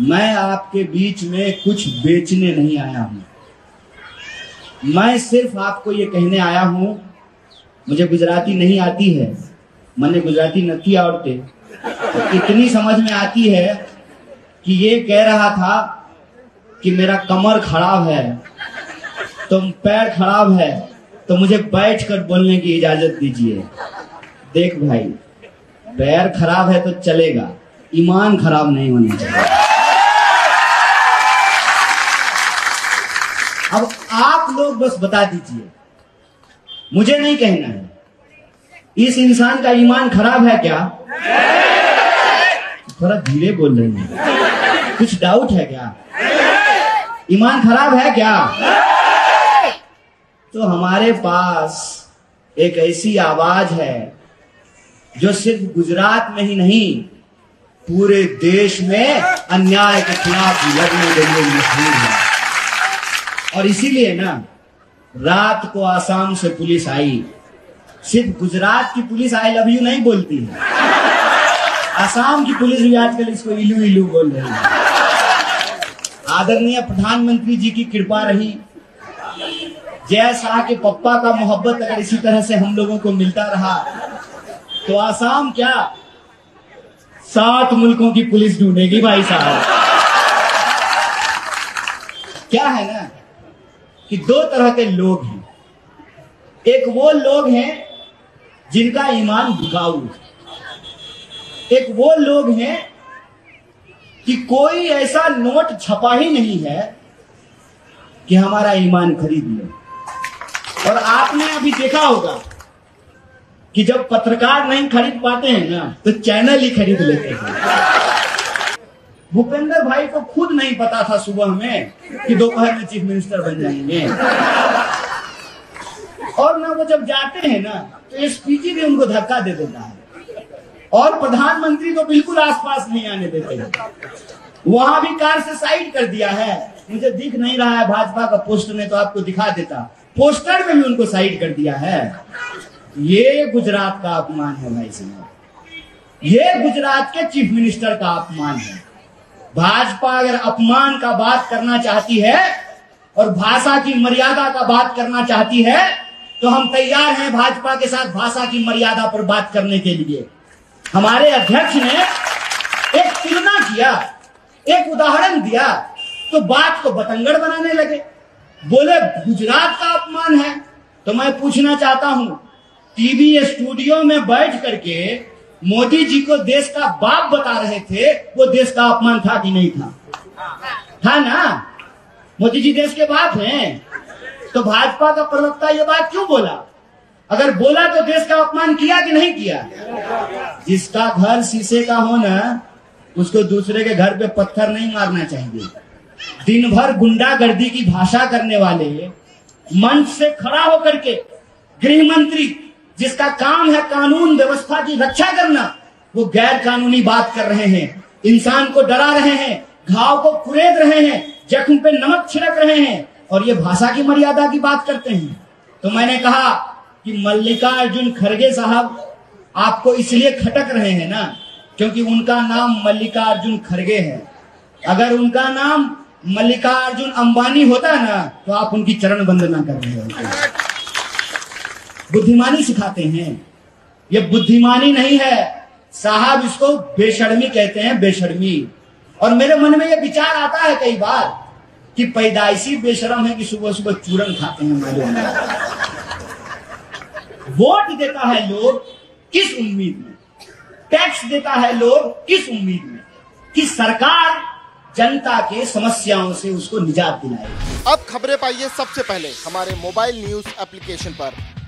मैं आपके बीच में कुछ बेचने नहीं आया हूँ। मैं सिर्फ़ आपको ये कहने आया हूँ, मुझे गुजराती नहीं आती है। मैंने गुजराती नथी आवड़ते तो इतनी समझ में आती है कि ये कह रहा था कि मेरा कमर खराब है तो पैर खराब है तो मुझे बैठकर बोलने की इजाज़त दीजिए। देख भाई, पैर खराब है तो चलेगा, ईमान खराब नहीं होना चाहिए। अब आप लोग बस बता दीजिए। मुझे नहीं कहना है। इस इंसान का ईमान खराब है क्या? थोड़ा धीरे बोल रहे हैं। कुछ डाउट है क्या? ईमान खराब है क्या? तो हमारे पास एक ऐसी आवाज़ है, जो सिर्फ़ गुजरात में ही नहीं, पूरे देश में अन्याय के खिलाफ लड़ने के लिए मशहूर है। और इसीलिए ना, रात को आसाम से पुलिस आई। सिर्फ़ गुजरात की पुलिस आई, लव यू नहीं बोलती है। आसाम की पुलिस भी आजकल इसको इलू इलू बोल रही है। आदरणीय प्रधानमंत्री जी की कृपा रही। जय शाह के पप्पा का मोहब्बत अगर इसी तरह से हम लोगों को मिलता रहा तो आसाम क्या सात मुल्कों की पुलिस ढूंढेगी भाई साहब। क्या है ना? कि दो तरह के लोग हैं। एक वो लोग हैं जिनका ईमान बिकाऊ एक वो लोग हैं कि कोई ऐसा नोट छपा ही नहीं है कि हमारा ईमान खरीद ले। और आपने अभी देखा होगा कि जब पत्रकार नहीं खरीद पाते हैं ना तो चैनल ही खरीद लेते हैं। भूपेंद्र भाई को खुद नहीं पता था सुबह में कि दोपहर में चीफ मिनिस्टर बन जाएँगे। और ना वो जब जाते हैं ना तो एसपीजी भी उनको धक्का दे देता है। और प्रधानमंत्री को बिल्कुल आसपास नहीं आने देते हैं। वहाँ भी कार से साइड कर दिया है। मुझे दिख नहीं रहा है भाजपा का पोस्टर में तो आपको दिखा देता। पोस्टर में भी उनको साइड कर दिया है। ये गुजरात का अपमान है भाई साहब। ये गुजरात के चीफ मिनिस्टर का अपमान है। भाजपा अगर अपमान का बात करना चाहती है और भाषा की मर्यादा का बात करना चाहती है तो हम तैयार हैं भाजपा के साथ भाषा की मर्यादा पर बात करने के लिए। हमारे अध्यक्ष ने एक तुलना किया, एक उदाहरण दिया तो बात को बतंगड़ बनाने लगे। बोले, गुजरात का अपमान है। तो मैं पूछना चाहता हूँ, टीवी स्टूडियो में बैठ करके मोदी जी को देश का बाप बता रहे थे, वो देश का अपमान था कि नहीं था। था ना? मोदी जी देश के बाप हैं। तो भाजपा का प्रवक्ता ये बात क्यों बोला? अगर बोला तो देश का अपमान किया कि नहीं किया? जिसका घर शीशे का हो ना, उसको दूसरे के घर पे पत्थर नहीं मारना चाहिए। दिन भर गुंडागर्दी की भाषा करने वाले, मंच से खड़ा होकर के गृह मंत्री जिसका काम है कानून व्यवस्था की रक्षा करना, वो गैर कानूनी बात कर रहे हैं। इंसान को डरा रहे हैं, घाव को कुरेद रहे हैं, जख्म पे नमक छिड़क रहे हैं और ये भाषा की मर्यादा की बात करते हैं। तो मैंने कहा कि मल्लिकार्जुन खड़गे साहब आपको इसलिए खटक रहे हैं ना, क्योंकि उनका नाम मल्लिकार्जुन खड़गे है। अगर उनका नाम मल्लिकार्जुन अंबानी होता ना तो आप उनकी चरण वंदना कर रहे होते। बुद्धिमानी सिखाते हैं। ये बुद्धिमानी नहीं है। साहब इसको बेशर्मी कहते हैं, बेशर्मी। और मेरे मन में ये विचार आता है कई बार कि पैदाइशी बेशरम है कि सुबह सुबह चूरन खाते हैं मालूम वोट देता है लोग किस उम्मीद में? टैक्स देता है लोग किस उम्मीद में? कि सरकार जनता के समस्याओं से उसको निजात दिलाए। अब खबरें पाइए सबसे पहले हमारे मोबाइल न्यूज़ एप्लीकेशन पर।